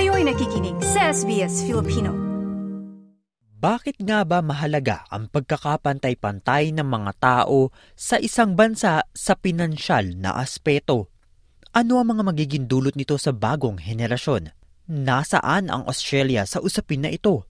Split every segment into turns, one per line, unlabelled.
Kayo'y nakikinig sa SBS Filipino.
Bakit nga ba mahalaga ang pagkakapantay-pantay ng mga tao sa isang bansa sa pinansyal na aspeto? Ano ang mga magiging dulot nito sa bagong henerasyon? Nasaan ang Australia sa usapin na ito?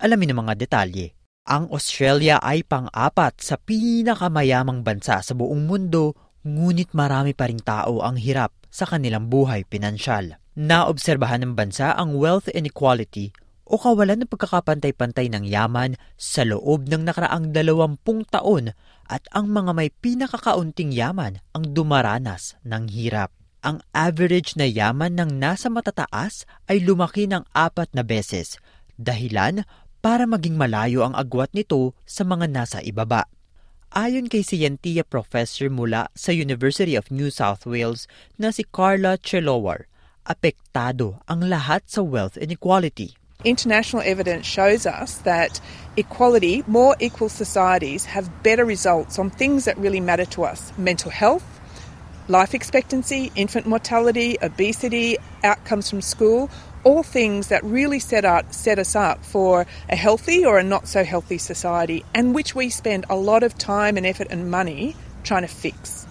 Alamin ang mga detalye. Ang Australia ay pang-apat sa pinakamayamang bansa sa buong mundo, ngunit marami pa ring tao ang hirap sa kanilang buhay pinansyal. Naobserbahan ng bansa ang wealth inequality o kawalan ng pagkakapantay-pantay ng yaman sa loob ng nakaraang dalawampung taon at ang mga may pinakakaunting yaman ang dumaranas ng hirap. Ang average na yaman ng nasa matataas ay lumaki ng apat na beses, dahilan para maging malayo ang agwat nito sa mga nasa ibaba. Ayon kay Siyentia Professor mula sa University of New South Wales na si Carla Chelowar, apektado ang lahat sa wealth inequality.
International evidence shows us that equality, more equal societies, have better results on things that really matter to us mental health, life expectancy, infant mortality, obesity, outcomes from school, all things that really set, out, set us up for a healthy or a not so healthy society, and which we spend a lot of time and effort and money trying to fix.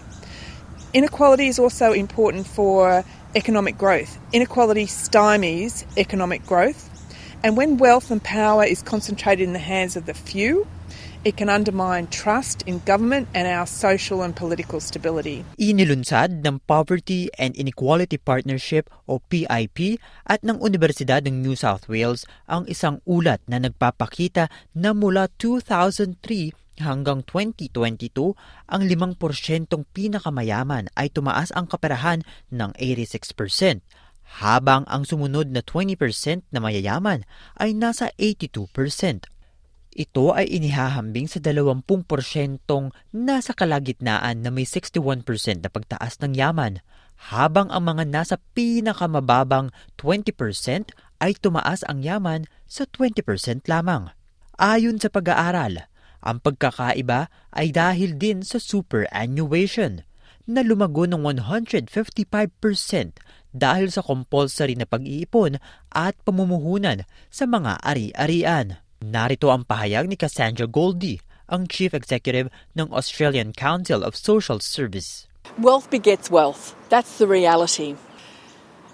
Inequality is also important for economic growth. Inequality stymies economic growth, and when wealth and power is concentrated in the hands of the few, it can undermine trust in government and our social and political stability.
Inilunsad ng Poverty and Inequality Partnership o PIP at ng Universidad ng New South Wales ang isang ulat na nagpapakita na mula 2003 hanggang 2022, ang 5% pinakamayaman ay tumaas ang kaperahan ng 86%, habang ang sumunod na 20% na mayayaman ay nasa 82%. Ito ay inihahambing sa 20% nasa kalagitnaan na may 61% na pagtaas ng yaman, habang ang mga nasa pinakamababang 20% ay tumaas ang yaman sa 20% lamang. Ayon sa pag-aaral, ang pagkakaiba ay dahil din sa superannuation na lumago ng 155% dahil sa compulsory na pag-iipon at pamumuhunan sa mga ari-arian. Narito ang pahayag ni Cassandra Goldie, ang Chief Executive ng Australian Council of Social Service.
Wealth begets wealth. That's the reality.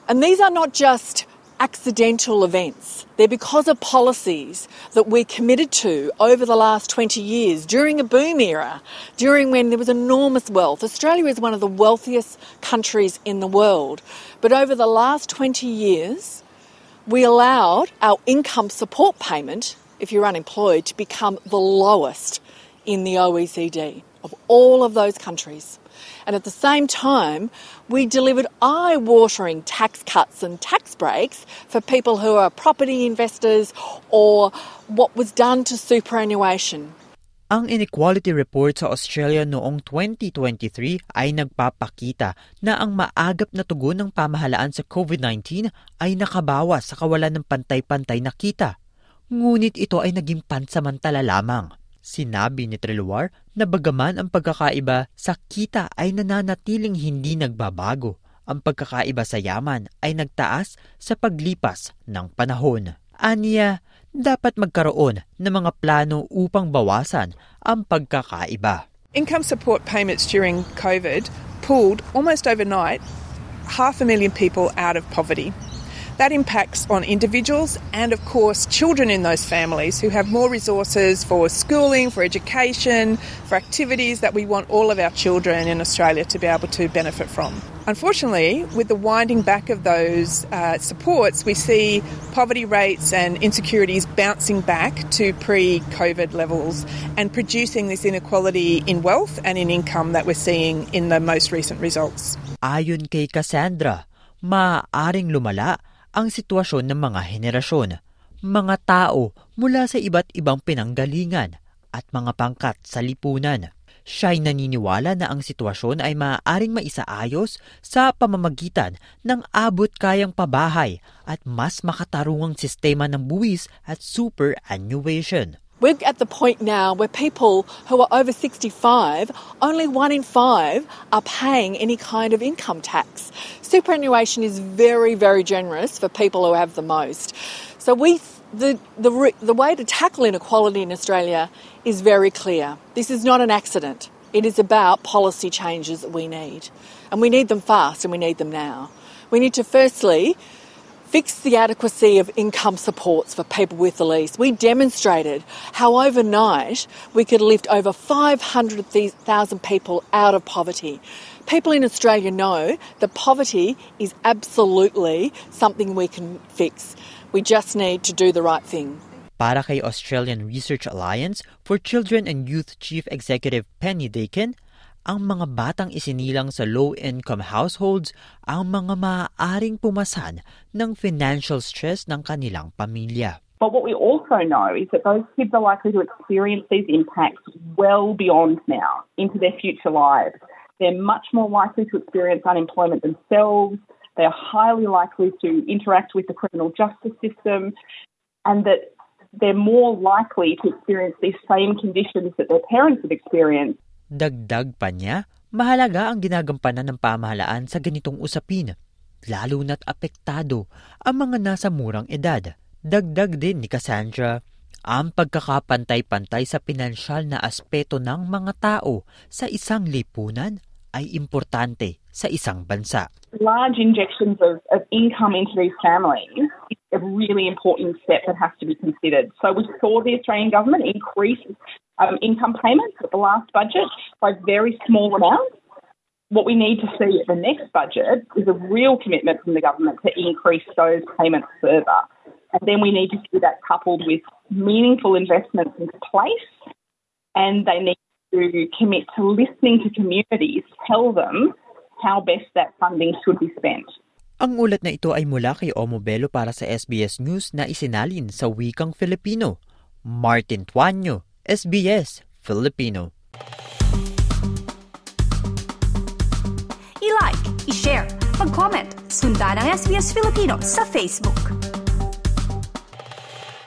And these are not just accidental events. They're because of policies that we committed to over the last 20 years during a boom era, during when there was enormous wealth. Australia is one of the wealthiest countries in the world. But over the last 20 years, we allowed our income support payment if you're unemployed, to become the lowest in the OECD of all of those countries. And at the same time, we delivered eye watering tax cuts and tax breaks for people who are property investors or what was done to superannuation.
Ang inequality report sa Australia noong 2023 ay nagpapakita na ang maagap na tugon ng pamahalaan sa COVID-19 ay nakabawas sa kawalan ng pantay-pantay na kita ngunit ito ay naging pansamantala lamang. Sinabi ni Treloar na bagaman ang pagkakaiba sa kita ay nananatiling hindi nagbabago, ang pagkakaiba sa yaman ay nagtaas sa paglipas ng panahon. Aniya, dapat magkaroon ng mga plano upang bawasan ang pagkakaiba.
Income support payments during COVID pulled almost overnight half a million people out of poverty. That impacts on individuals and, of course, children in those families who have more resources for schooling, for education, for activities that we want all of our children in Australia to be able to benefit from. Unfortunately, with the winding back of those uh, supports, we see poverty rates and insecurities bouncing back to pre COVID levels and producing this inequality in wealth and in income that we're seeing in the most recent results.
Ayon kay Cassandra, maaaring lumala ang sitwasyon ng mga henerasyon, mga tao mula sa iba't ibang pinanggalingan at mga pangkat sa lipunan. Siya'y naniniwala na ang sitwasyon ay maaaring maisaayos sa pamamagitan ng abot kayang pabahay at mas makatarungang sistema ng buwis at superannuation.
We're at the point now where people who are over 65, only one in five are paying any kind of income tax. Superannuation is very, very generous for people who have the most. So we, the, the, the way to tackle inequality in Australia is very clear. This is not an accident. It is about policy changes that we need. And we need them fast and we need them now. We need to firstly fix the adequacy of income supports for people with the least. We demonstrated how overnight we could lift over 500,000 people out of poverty. People in Australia know that poverty is absolutely something we can fix. We just need to do the right thing.
Para kay Australian Research Alliance for Children and Youth Chief Executive Penny Dakin, ang mga batang isinilang sa low-income households ang mga maaaring pumasan ng financial stress ng kanilang pamilya.
But what we also know is that those kids are likely to experience these impacts well beyond now into their future lives. They're much more likely to experience unemployment themselves. They're highly likely to interact with the criminal justice system, and that they're more likely to experience these same conditions that their parents have experienced
Dagdag pa niya, mahalaga ang ginagampanan ng pamahalaan sa ganitong usapin, lalo na't apektado ang mga nasa murang edad. Dagdag din ni Cassandra, ang pagkakapantay-pantay sa pinansyal na aspeto ng mga tao sa isang lipunan ay importante sa isang bansa.
Large injections of, of income into these families is a really important step that has to be considered. So we saw the Australian government increase um, income payments at the last budget by very small amounts. What we need to see at the next budget is a real commitment from the government to increase those payments further. And then we need to see that coupled with meaningful investments into place, and they need to commit to listening to communities, tell them how best that funding should be spent.
Ang ulat na ito ay mula kay Omo Bello para sa SBS News na isinalin sa wikang Filipino. Martin Tuanyo, SBS Filipino.
I-like, i-share, mag-comment, sundan ang SBS Filipino sa Facebook.